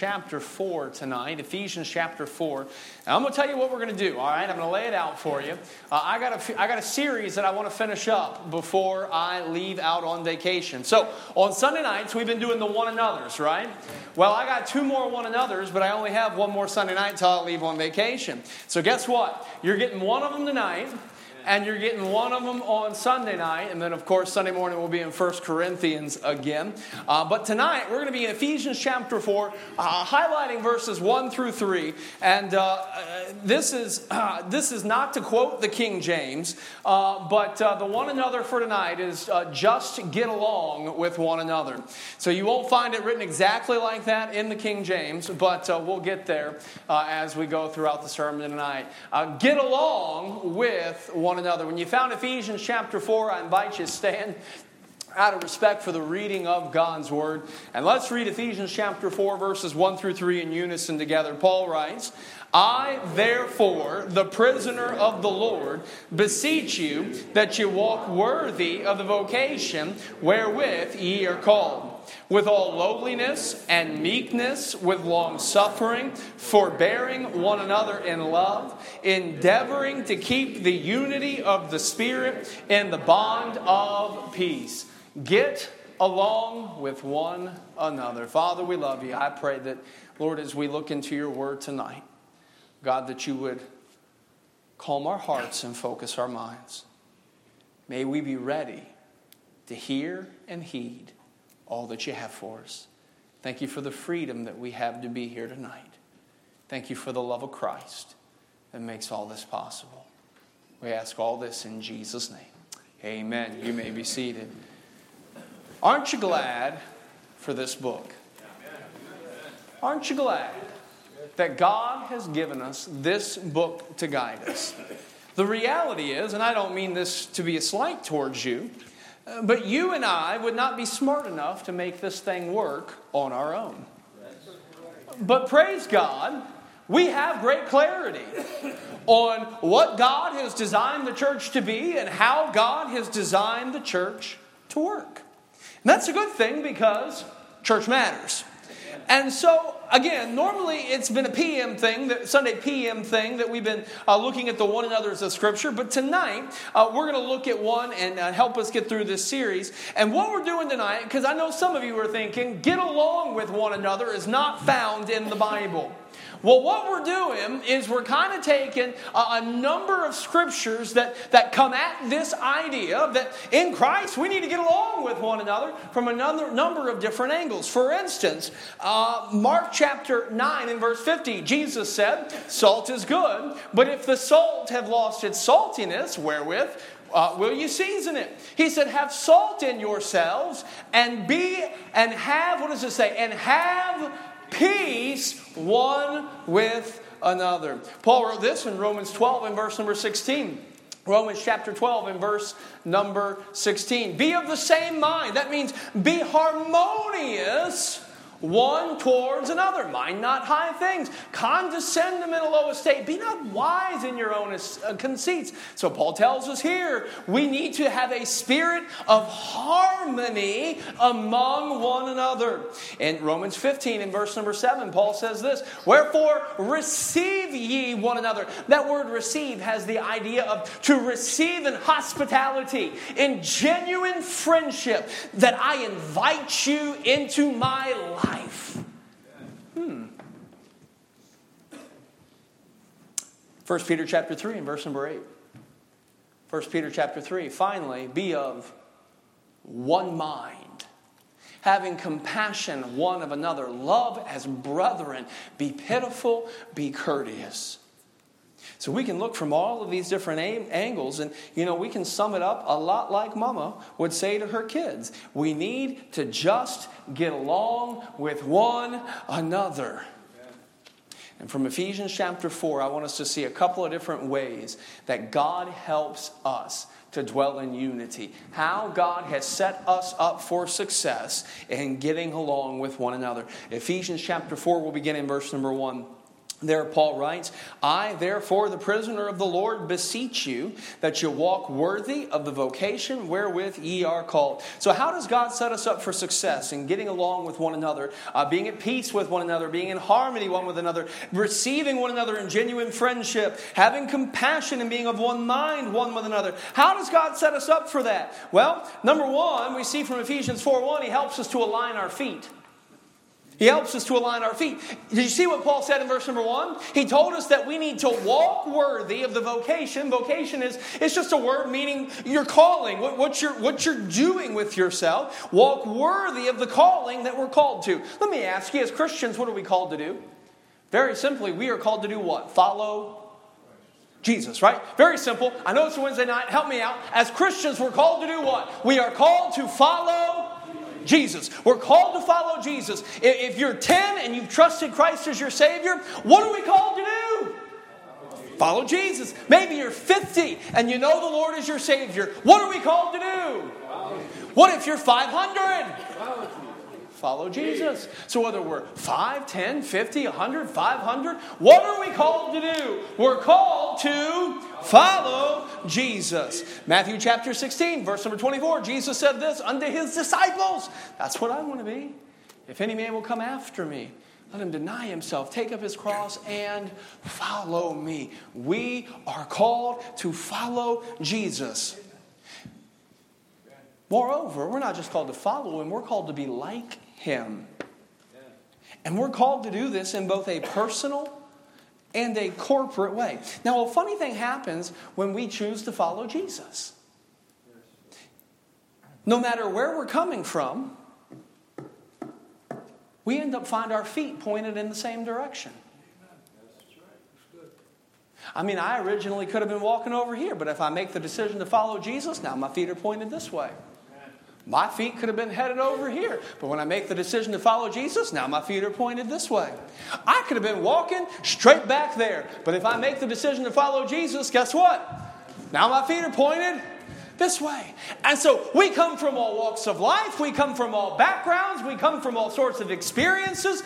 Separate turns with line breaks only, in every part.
chapter 4 tonight. Ephesians chapter 4. And I'm going to tell you what we're going to do, all right? I'm going to lay it out for you. Uh, I, got a, I got a series that I want to finish up before I leave out on vacation. So, on Sunday nights, we've been doing the one another's, right? Well, I got two more one another's, but I only have one more Sunday night until I leave on vacation. So, guess what? You're getting one of them tonight and you're getting one of them on Sunday night. And then, of course, Sunday morning we'll be in 1 Corinthians again. Uh, but tonight we're going to be in Ephesians chapter 4, uh, highlighting verses 1 through 3. And uh, uh this, is, uh, this is not to quote the King James, uh, but the one another for tonight is just get along with one another. So you won't find it written exactly like that in the King James, but we'll get there as we go throughout the sermon tonight. get along with one one another. When you found Ephesians chapter 4, I invite you to stand out of respect for the reading of God's word. And let's read Ephesians chapter 4, verses 1 through 3 in unison together. Paul writes, I, therefore, the prisoner of the Lord, beseech you that you walk worthy of the vocation wherewith ye are called with all lowliness and meekness, with long suffering, forbearing one another in love, endeavoring to keep the unity of the Spirit in the bond of peace. Get along with one another. Father, we love you. I pray that, Lord, as we look into your word tonight, God, that you would calm our hearts and focus our minds. May we be ready to hear and heed all that you have for us. Thank you for the freedom that we have to be here tonight. Thank you for the love of Christ that makes all this possible. We ask all this in Jesus' name. Amen. You may be seated. Aren't you glad for this book? Aren't you glad that God has given us this book to guide us? The reality is, and I don't mean this to be a slight towards you, Uh, but you and I would not be smart enough to make this thing work on our own. But praise God, we have great clarity on what God has designed the church to be and how God has designed the church to work. And that's a good thing because church matters. And so, again, normally it's been a PM thing, that Sunday PM thing, that we've been uh, looking at the one another's of Scripture. But tonight, uh, we're going to look at one and uh, help us get through this series. And what we're doing tonight, because I know some of you are thinking, get along with one another is not found in the Bible. Well, what we're doing is we're kind of taking a, a, number of scriptures that, that come at this idea that in Christ we need to get along with one another from another number of different angles. For instance, uh, Mark chapter 9 and verse 50, Jesus said, Salt is good, but if the salt have lost its saltiness, wherewith uh, will you season it? He said, Have salt in yourselves and be and have, what does it say? And have peace one with another. Paul wrote this in Romans 12 and verse number 16. Romans chapter 12 and verse number 16. Be of the same mind. That means be harmonious one towards another. Mind not high things. Condescend them in a low estate. Be not wise in your own uh, conceits. So Paul tells us here we need to have a spirit of harmony among one another. In Romans 15, in verse number 7, Paul says this Wherefore receive ye one another. That word receive has the idea of to receive in hospitality, in genuine friendship, that I invite you into my life life. Hmm. 1 Peter chapter 3 and verse number 8. 1 Peter chapter 3. Finally, be of one mind, having compassion one of another, love as brethren, be pitiful, be courteous. So we can look from all of these different angles, and you know, we can sum it up a lot like Mama would say to her kids we need to just get along with one another. And from Ephesians chapter 4, I want us to see a couple of different ways that God helps us to dwell in unity. How God has set us up for success in getting along with one another. Ephesians chapter 4 we'll begin in verse number 1. There, Paul writes, I, therefore, the prisoner of the Lord, beseech you that you walk worthy of the vocation wherewith ye are called. So, how does God set us up for success in getting along with one another, uh, being at peace with one another, being in harmony one with another, receiving one another in genuine friendship, having compassion and being of one mind one with another? How does God set us up for that? Well, number one, we see from Ephesians 4 1, He helps us to align our feet. He helps us to align our feet. Did you see what Paul said in verse number one? He told us that we need to walk worthy of the vocation. Vocation is it's just a word meaning your calling, what, what, you're, what you're doing with yourself. Walk worthy of the calling that we're called to. Let me ask you, as Christians, what are we called to do? Very simply, we are called to do what? Follow Jesus, right? Very simple. I know it's a Wednesday night. Help me out. As Christians, we're called to do what? We are called to follow Jesus. We're called to follow Jesus. If you're 10 and you've trusted Christ as your Savior, what are we called to do? Follow Jesus. Maybe you're 50 and you know the Lord is your Savior. What are we called to do? What if you're 500? Follow Jesus. So whether we're 5, 10, 50, 100, 500, what are we called to do? We're called to follow Jesus. Matthew chapter 16, verse number 24, Jesus said this unto his disciples. That's what I want to be. If any man will come after me, let him deny himself, take up his cross, and follow me. We are called to follow Jesus. Moreover, we're not just called to follow him, we're called to be like him. And we're called to do this in both a personal and a corporate way. Now, a funny thing happens when we choose to follow Jesus. No matter where we're coming from, we end up find our feet pointed in the same direction. I mean, I originally could have been walking over here, but if I make the decision to follow Jesus, now my feet are pointed this way. My feet could have been headed over here. But when I make the decision to follow Jesus, now my feet are pointed this way. I could have been walking straight back there. But if I make the decision to follow Jesus, guess what? Now my feet are pointed this way. And so we come from all walks of life, we come from all backgrounds, we come from all sorts of experiences.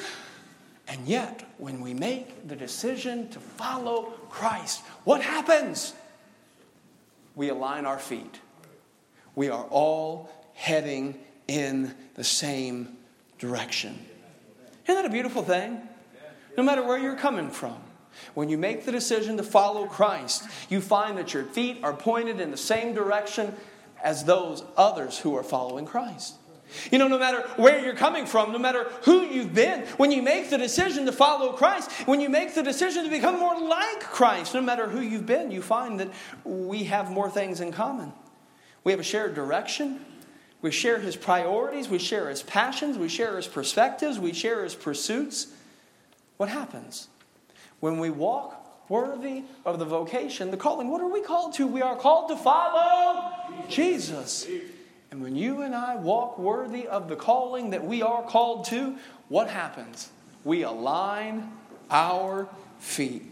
And yet, when we make the decision to follow Christ, what happens? We align our feet. We are all heading in the same direction. Isn't that a beautiful thing? No matter where you're coming from, when you make the decision to follow Christ, you find that your feet are pointed in the same direction as those others who are following Christ. You know, no matter where you're coming from, no matter who you've been, when you make the decision to follow Christ, when you make the decision to become more like Christ, no matter who you've been, you find that we have more things in common. We have a shared direction, we share his priorities, we share his passions, we share his perspectives, we share his pursuits. What happens? When we walk worthy of the vocation, the calling, what are we called to? We are called to follow Jesus. And when you and I walk worthy of the calling that we are called to, what happens? We align our feet.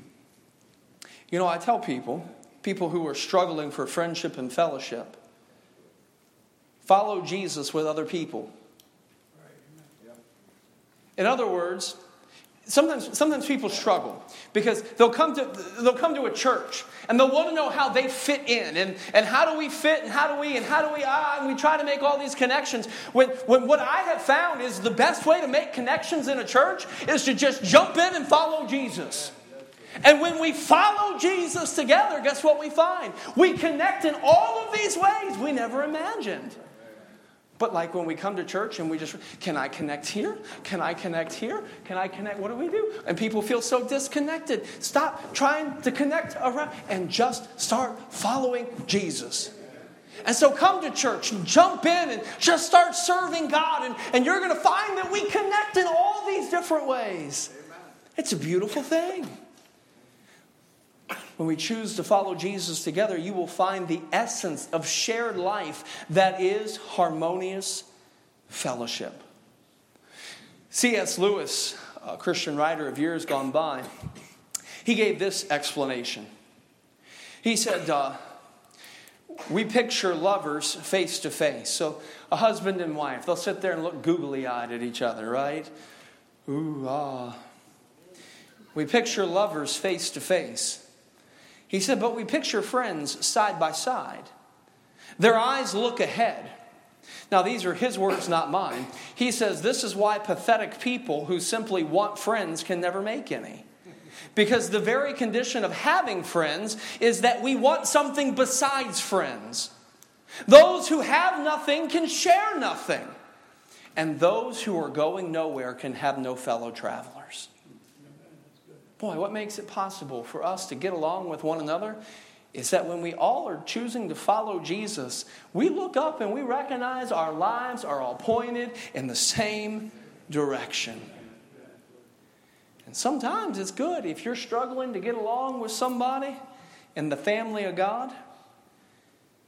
You know, I tell people, people who are struggling for friendship and fellowship, Follow Jesus with other people. In other words, sometimes, sometimes people struggle because they'll come, to, they'll come to a church and they'll want to know how they fit in and, and how do we fit and how do we and how do we ah and we try to make all these connections. When, when what i have found is the best way to make connections in a church is to just jump in and follow jesus. And when we follow jesus together guess what we find? We connect in all of these ways we never imagined but like when we come to church and we just, can I connect here? Can I connect here? Can I connect? What do we do? And people feel so disconnected. Stop trying to connect around and just start following Jesus. And so come to church and jump in and just start serving God. And, and you're going to find that we connect in all these different ways. It's a beautiful thing. When we choose to follow Jesus together, you will find the essence of shared life that is harmonious fellowship. C.S. Lewis, a Christian writer of years gone by, he gave this explanation. He said, uh, We picture lovers face to face. So, a husband and wife, they'll sit there and look googly eyed at each other, right? Ooh, ah. We picture lovers face to face. He said, but we picture friends side by side. Their eyes look ahead. Now, these are his words, not mine. He says, This is why pathetic people who simply want friends can never make any. Because the very condition of having friends is that we want something besides friends. Those who have nothing can share nothing. And those who are going nowhere can have no fellow travelers. Boy, what makes it possible for us to get along with one another is that when we all are choosing to follow Jesus, we look up and we recognize our lives are all pointed in the same direction. And sometimes it's good if you're struggling to get along with somebody in the family of God.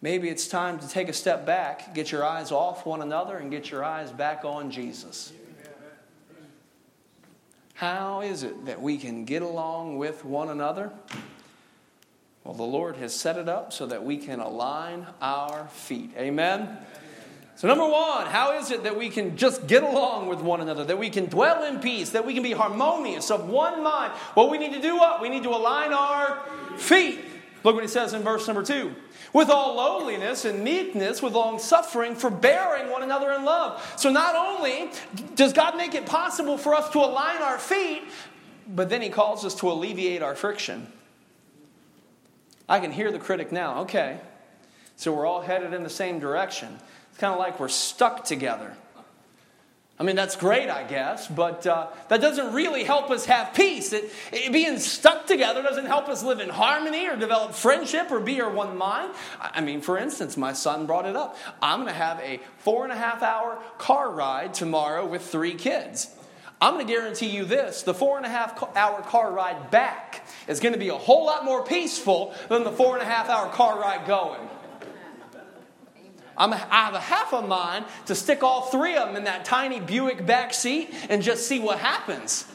Maybe it's time to take a step back, get your eyes off one another, and get your eyes back on Jesus. How is it that we can get along with one another? Well, the Lord has set it up so that we can align our feet. Amen? So, number one, how is it that we can just get along with one another, that we can dwell in peace, that we can be harmonious, of one mind? Well, we need to do what? We need to align our feet. Look what he says in verse number two. With all lowliness and meekness, with long suffering, forbearing one another in love. So not only does God make it possible for us to align our feet, but then he calls us to alleviate our friction. I can hear the critic now. Okay, so we're all headed in the same direction. It's kind of like we're stuck together. I mean, that's great, I guess, but uh, that doesn't really help us have peace. It, it, being stuck together doesn't help us live in harmony or develop friendship or be our one mind. I mean, for instance, my son brought it up. I'm going to have a four and a half hour car ride tomorrow with three kids. I'm going to guarantee you this the four and a half hour car ride back is going to be a whole lot more peaceful than the four and a half hour car ride going. I'm, I have a half a mind to stick all three of them in that tiny Buick back seat and just see what happens.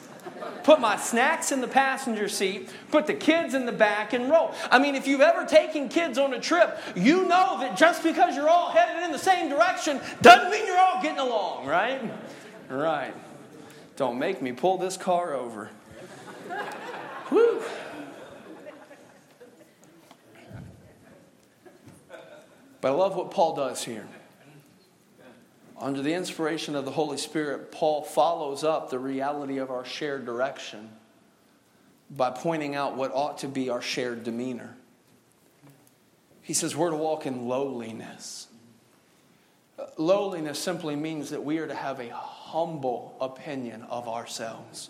Put my snacks in the passenger seat, put the kids in the back, and roll. I mean, if you've ever taken kids on a trip, you know that just because you're all headed in the same direction doesn't mean you're all getting along, right? Right. Don't make me pull this car over. Whew. But I love what Paul does here. Under the inspiration of the Holy Spirit, Paul follows up the reality of our shared direction by pointing out what ought to be our shared demeanor. He says we're to walk in lowliness. Uh, lowliness simply means that we are to have a humble opinion of ourselves.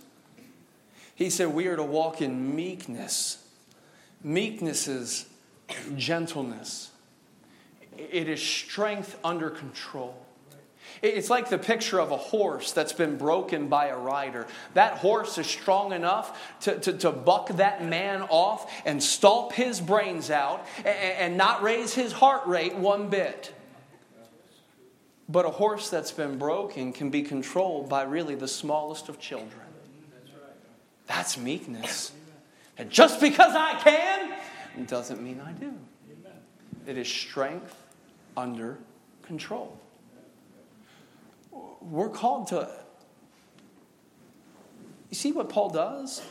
He said we are to walk in meekness. Meekness is gentleness it is strength under control. It's like the picture of a horse that's been broken by a rider. That horse is strong enough to, to, to buck that man off and stomp his brains out and, and not raise his heart rate one bit. But a horse that's been broken can be controlled by really the smallest of children. That's meekness. And just because I can doesn't mean I do. It is strength under control. We're called to. You see what Paul does?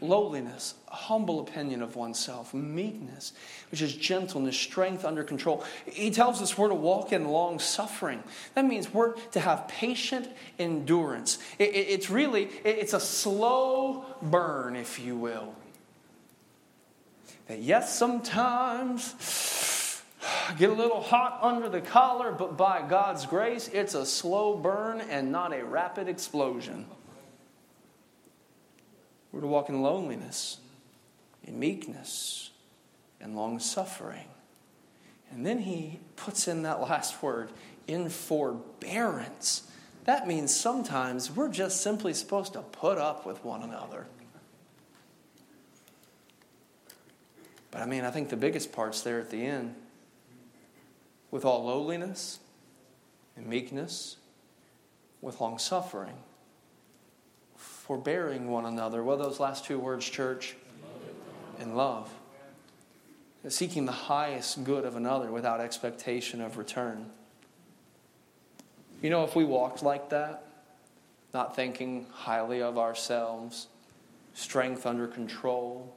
Lowliness, humble opinion of oneself, meekness, which is gentleness, strength under control. He tells us we're to walk in long suffering. That means we're to have patient endurance. it's really, it's a slow burn, if you will. That yes, sometimes get a little hot under the collar, but by God's grace, it's a slow burn and not a rapid explosion. We're to walk in loneliness, in meekness, and long suffering. And then he puts in that last word, in forbearance. That means sometimes we're just simply supposed to put up with one another. But I mean, I think the biggest part's there at the end with all lowliness and meekness, with long suffering, forbearing one another. What are those last two words, church? In love. Seeking the highest good of another without expectation of return. You know, if we walked like that, not thinking highly of ourselves, strength under control,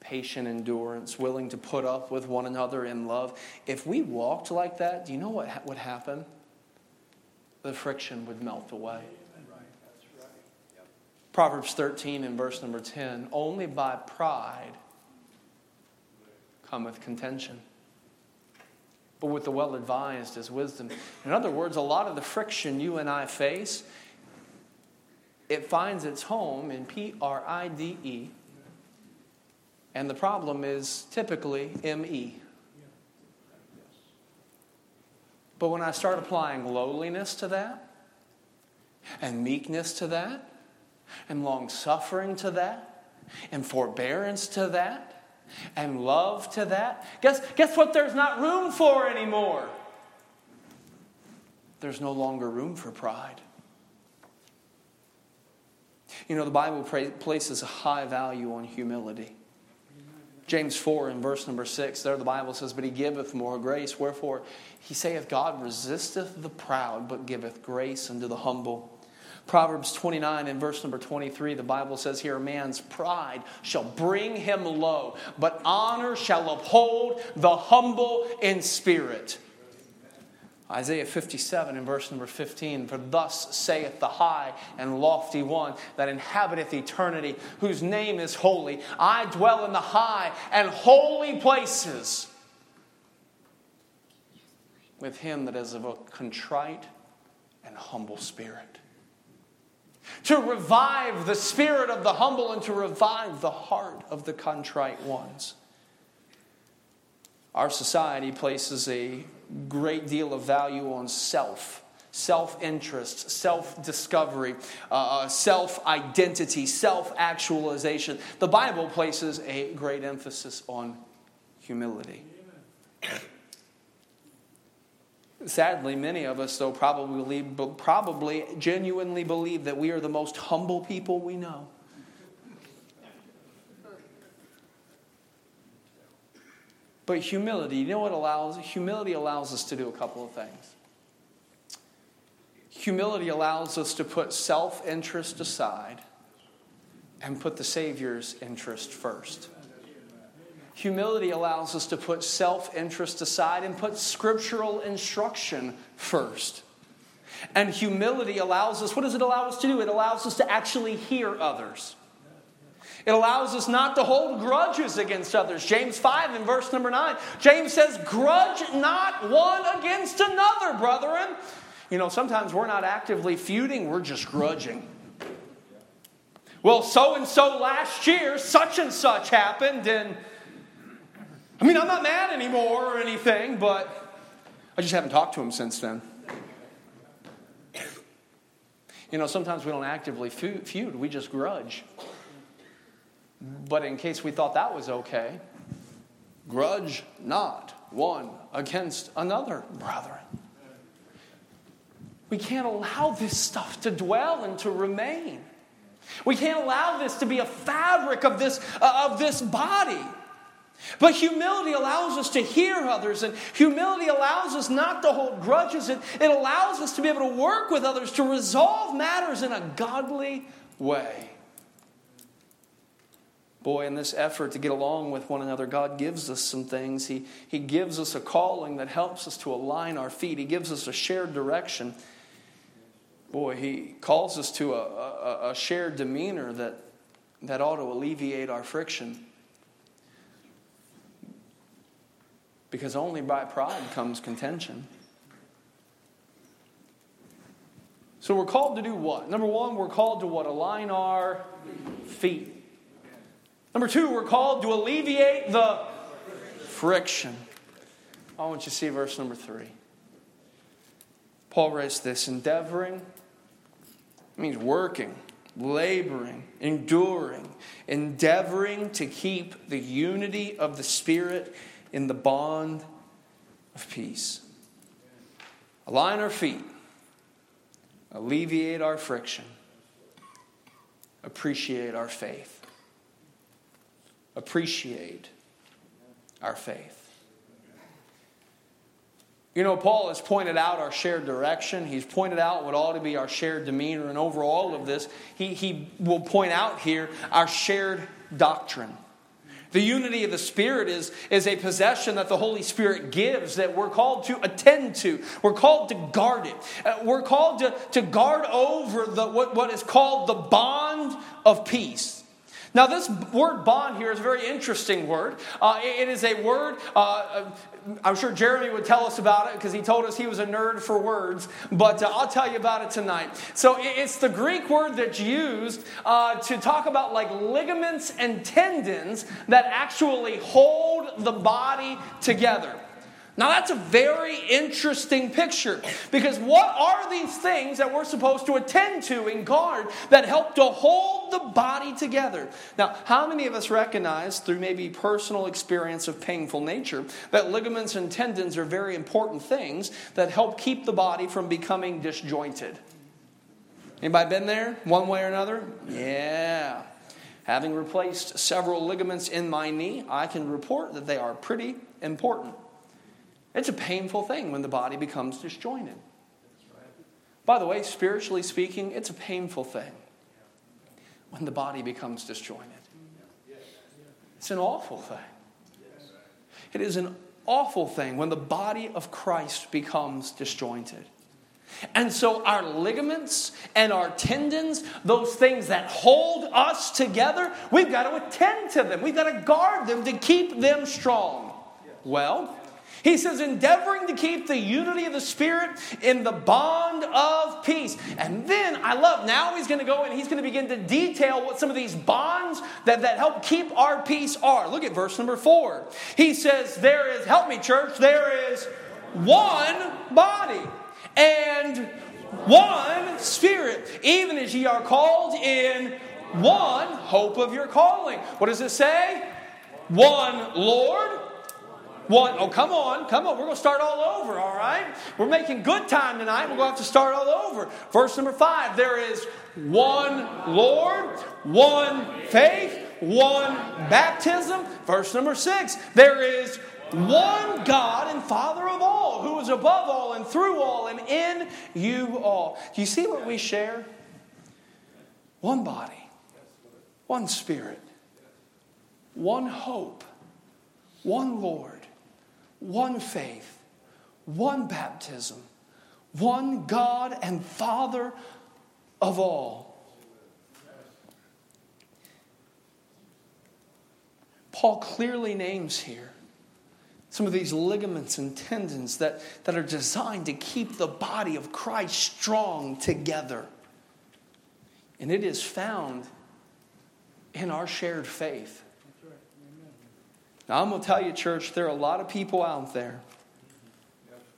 patient endurance, willing to put up with one another in love. If we walked like that, do you know what would happen? The friction would melt away. Proverbs 13 and verse number 10 only by pride cometh contention. But with the well advised is wisdom. In other words, a lot of the friction you and I face, it finds its home in P R I D E. And the problem is typically M E. But when I start applying lowliness to that, and meekness to that, and long suffering to that, and forbearance to that, and love to that. Guess, guess what there's not room for anymore? There's no longer room for pride. You know, the Bible places a high value on humility. James 4 in verse number 6, there the Bible says, But he giveth more grace. Wherefore he saith, God resisteth the proud, but giveth grace unto the humble. Proverbs 29 and verse number 23, the Bible says here, a man's pride shall bring him low, but honor shall uphold the humble in spirit. Isaiah 57 and verse number 15 For thus saith the high and lofty one that inhabiteth eternity, whose name is holy. I dwell in the high and holy places with him that is of a contrite and humble spirit to revive the spirit of the humble and to revive the heart of the contrite ones. Our society places a great deal of value on self, self interest, self discovery, uh, uh self identity, self actualization. The Bible places a great emphasis on humility. Sadly, many of us, though, probably, probably genuinely believe that we are the most humble people we know. But humility, you know what allows? Humility allows us to do a couple of things. Humility allows us to put self interest aside and put the Savior's interest first. Humility allows us to put self interest aside and put scriptural instruction first. And humility allows us, what does it allow us to do? It allows us to actually hear others. It allows us not to hold grudges against others. James 5 in verse number 9, James says, Grudge not one against another, brethren. You know, sometimes we're not actively feuding, we're just grudging. Well, so and so last year, such and such happened, and I mean, I'm not mad anymore or anything, but I just haven't talked to him since then. You know, sometimes we don't actively feud, we just grudge. But in case we thought that was okay, grudge not one against another, brethren. We can't allow this stuff to dwell and to remain. We can't allow this to be a fabric of this, uh, of this body. But humility allows us to hear others, and humility allows us not to hold grudges. It, it allows us to be able to work with others to resolve matters in a godly way. Boy, in this effort to get along with one another, God gives us some things. He, he gives us a calling that helps us to align our feet, He gives us a shared direction. Boy, He calls us to a, a, a shared demeanor that, that ought to alleviate our friction. Because only by pride comes contention. So we're called to do what? Number one, we're called to what? Align our feet. Number two, we're called to alleviate the friction. I want you to see verse number three. Paul writes this endeavoring means working, laboring, enduring, endeavoring to keep the unity of the Spirit in the bond of peace. Align our feet, alleviate our friction, appreciate our faith. Appreciate our faith. You know, Paul has pointed out our shared direction. He's pointed out what ought to be our shared demeanor. And over all of this, he, he will point out here our shared doctrine. The unity of the Spirit is, is a possession that the Holy Spirit gives that we're called to attend to. We're called to guard it. Uh, we're called to, to guard over the, what, what is called the bond of peace. Now, this word bond here is a very interesting word. Uh, it is a word, uh, I'm sure Jeremy would tell us about it because he told us he was a nerd for words, but uh, I'll tell you about it tonight. So, it's the Greek word that's used uh, to talk about like ligaments and tendons that actually hold the body together. Now, that's a very interesting picture because what are these things that we're supposed to attend to and guard that help to hold the body together? Now, how many of us recognize through maybe personal experience of painful nature that ligaments and tendons are very important things that help keep the body from becoming disjointed? Anybody been there one way or another? Yeah. Having replaced several ligaments in my knee, I can report that they are pretty important. It's a painful thing when the body becomes disjointed. By the way, spiritually speaking, it's a painful thing when the body becomes disjointed. It's an awful thing. It is an awful thing when the body of Christ becomes disjointed. And so, our ligaments and our tendons, those things that hold us together, we've got to attend to them. We've got to guard them to keep them strong. Well, he says, endeavoring to keep the unity of the Spirit in the bond of peace. And then I love, now he's going to go and he's going to begin to detail what some of these bonds that, that help keep our peace are. Look at verse number four. He says, There is, help me, church, there is one body and one Spirit, even as ye are called in one hope of your calling. What does it say? One Lord one, oh, come on, come on. We're going to start all over, all right? We're making good time tonight. We're going to have to start all over. Verse number five there is one Lord, one faith, one baptism. Verse number six there is one God and Father of all, who is above all and through all and in you all. Do you see what we share? One body, one Spirit, one hope, one Lord one faith, one baptism, one God and Father of all. Paul clearly names here some of these ligaments and tendons that, that are designed to keep the body of Christ strong together. And it is found in our shared faith. Now, I'm going to tell you, church, there are a lot of people out there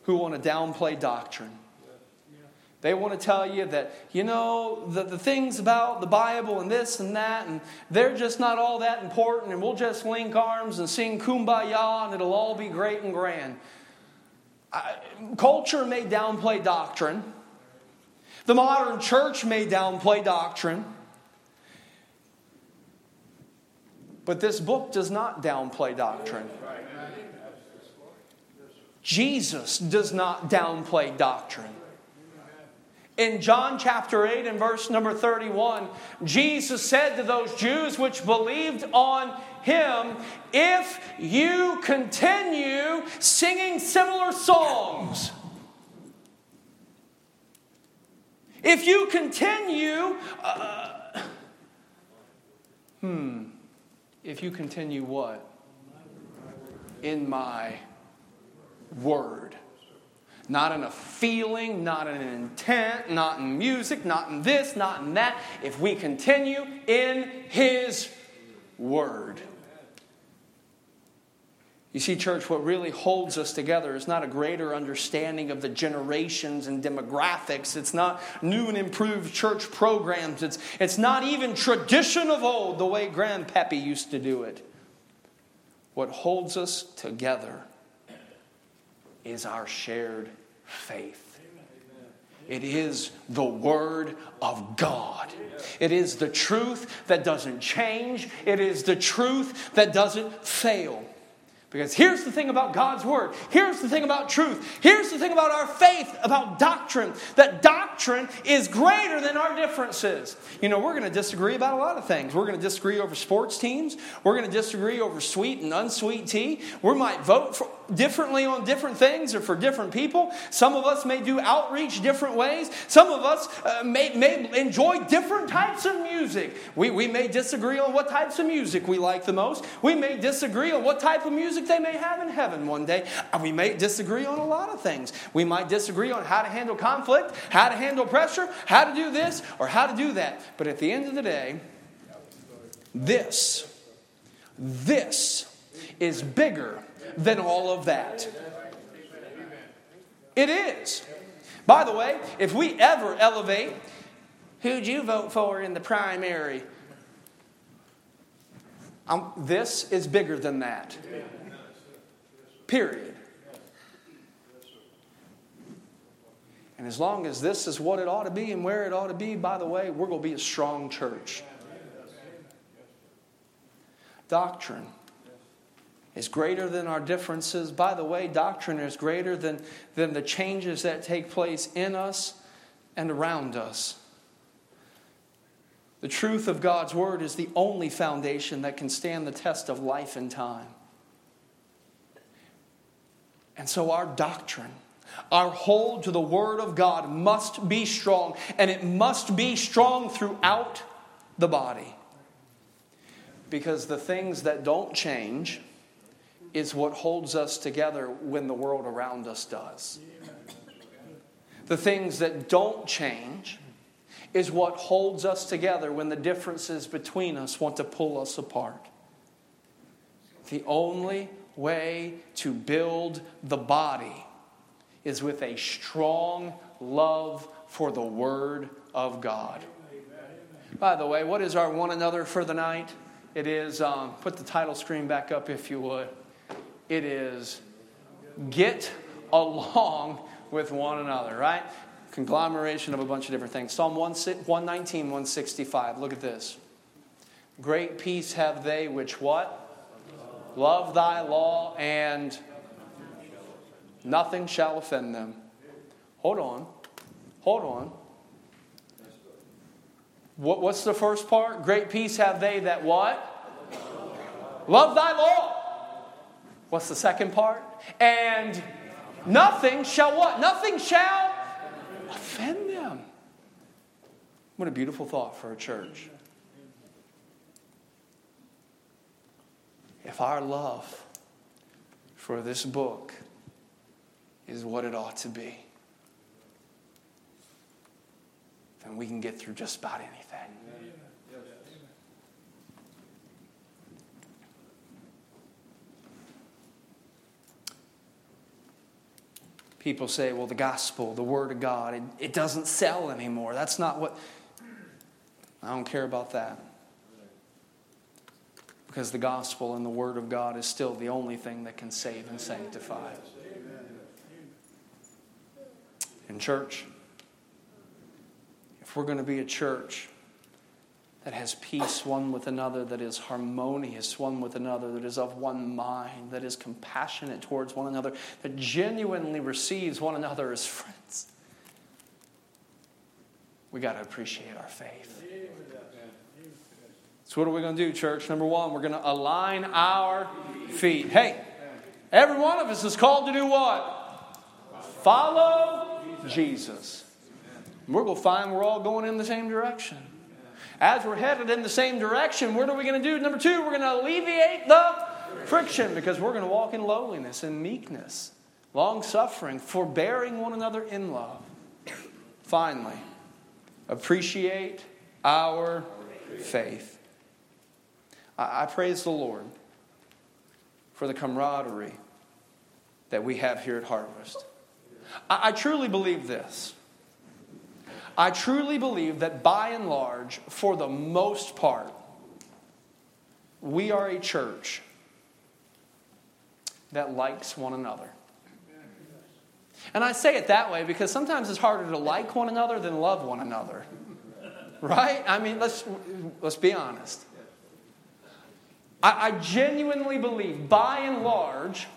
who want to downplay doctrine. They want to tell you that, you know, the, the things about the Bible and this and that, and they're just not all that important, and we'll just link arms and sing kumbaya, and it'll all be great and grand. I, culture may downplay doctrine, the modern church may downplay doctrine. But this book does not downplay doctrine. Jesus does not downplay doctrine. In John chapter 8 and verse number 31, Jesus said to those Jews which believed on him, If you continue singing similar songs, if you continue, uh, hmm, if you continue what? In my word. Not in a feeling, not in an intent, not in music, not in this, not in that. If we continue in His word. You see, church, what really holds us together is not a greater understanding of the generations and demographics. It's not new and improved church programs. It's, it's not even tradition of old, the way Grandpappy used to do it. What holds us together is our shared faith. It is the Word of God. It is the truth that doesn't change. It is the truth that doesn't fail. Because here's the thing about God's Word. Here's the thing about truth. Here's the thing about our faith, about doctrine. That doctrine is greater than our differences. You know, we're going to disagree about a lot of things. We're going to disagree over sports teams. We're going to disagree over sweet and unsweet tea. We might vote for, differently on different things or for different people. Some of us may do outreach different ways. Some of us uh, may, may enjoy different types of music. We, we may disagree on what types of music we like the most. We may disagree on what type of music they may have in heaven one day. We may disagree on a lot of things. We might disagree on how to handle conflict, how to handle pressure, how to do this, or how to do that. But at the end of the day, this, this is bigger than all of that. It is. By the way, if we ever elevate, who'd you vote for in the primary? This is bigger than that. Period. And as long as this is what it ought to be and where it ought to be, by the way, we're going to be a strong church. Doctrine is greater than our differences. By the way, doctrine is greater than, than the changes that take place in us and around us. The truth of God's Word is the only foundation that can stand the test of life and time. And so, our doctrine, our hold to the Word of God must be strong, and it must be strong throughout the body. Because the things that don't change, is what holds us together when the world around us does. The things that don't change is what holds us together when the differences between us want to pull us apart. The only way to build the body is with a strong love for the Word of God. By the way, what is our one another for the night? It is, um, put the title screen back up if you would. It is get along with one another, right? Conglomeration of a bunch of different things. Psalm 119, 165. Look at this. Great peace have they which what? Love thy law and nothing shall offend them. Hold on. Hold on. What, what's the first part? Great peace have they that what? Love thy law. What's the second part? And nothing shall what? Nothing shall offend them. What a beautiful thought for a church. If our love for this book is what it ought to be, then we can get through just about anything. people say, well, the gospel, the word of God, it, it doesn't sell anymore. That's not what. I don't care about that. Because the gospel and the word of God is still the only thing that can save and sanctify. In church, if we're going to be a church that has peace one with another, that is harmonious one with another, that is of one mind, that is compassionate towards one another, that genuinely receives one another as friends. We got to appreciate our faith. So, what are we going to do, church? Number one, we're going to align our feet. Hey, every one of us is called to do what? Follow Jesus. We're going to find we're all going in the same direction as we're headed in the same direction, what are we going to do? Number two, we're going to alleviate the friction because we're going to walk in lowliness and meekness, long suffering, forbearing one another in love. Finally, appreciate our faith. I, praise the Lord for the camaraderie that we have here at Harvest. I truly believe this I truly believe that by and large, for the most part, we are a church that likes one another. And I say it that way because sometimes it's harder to like one another than love one another. Right? I mean, let's, let's be honest. I, I genuinely believe, by and large,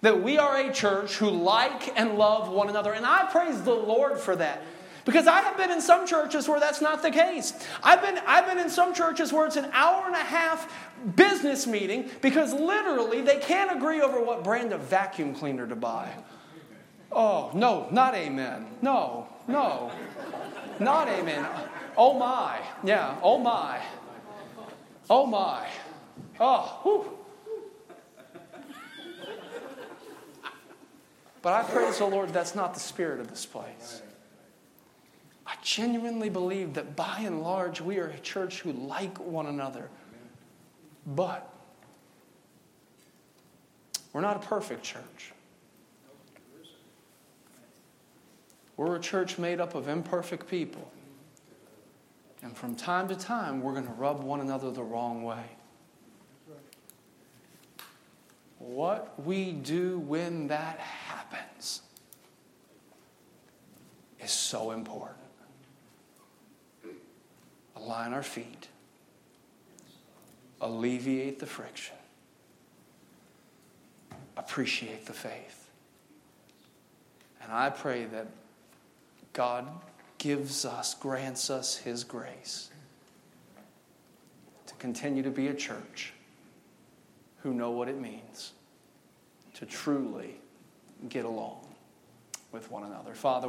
that we are a church who like and love one another. And I praise the Lord for that. Because I have been in some churches where that's not the case. I've been, I've been in some churches where it's an hour and a half business meeting because literally they can't agree over what brand of vacuum cleaner to buy. Oh, no, not amen. No, no, not amen. Oh my. Yeah, oh my. Oh my. Oh, whew. But I praise the Lord, that's not the spirit of this place. I genuinely believe that by and large, we are a church who like one another. But we're not a perfect church. We're a church made up of imperfect people. And from time to time, we're going to rub one another the wrong way. What we do when that happens is so important. Align our feet, alleviate the friction, appreciate the faith. And I pray that God gives us, grants us His grace to continue to be a church who know what it means to truly get along with one another. Father,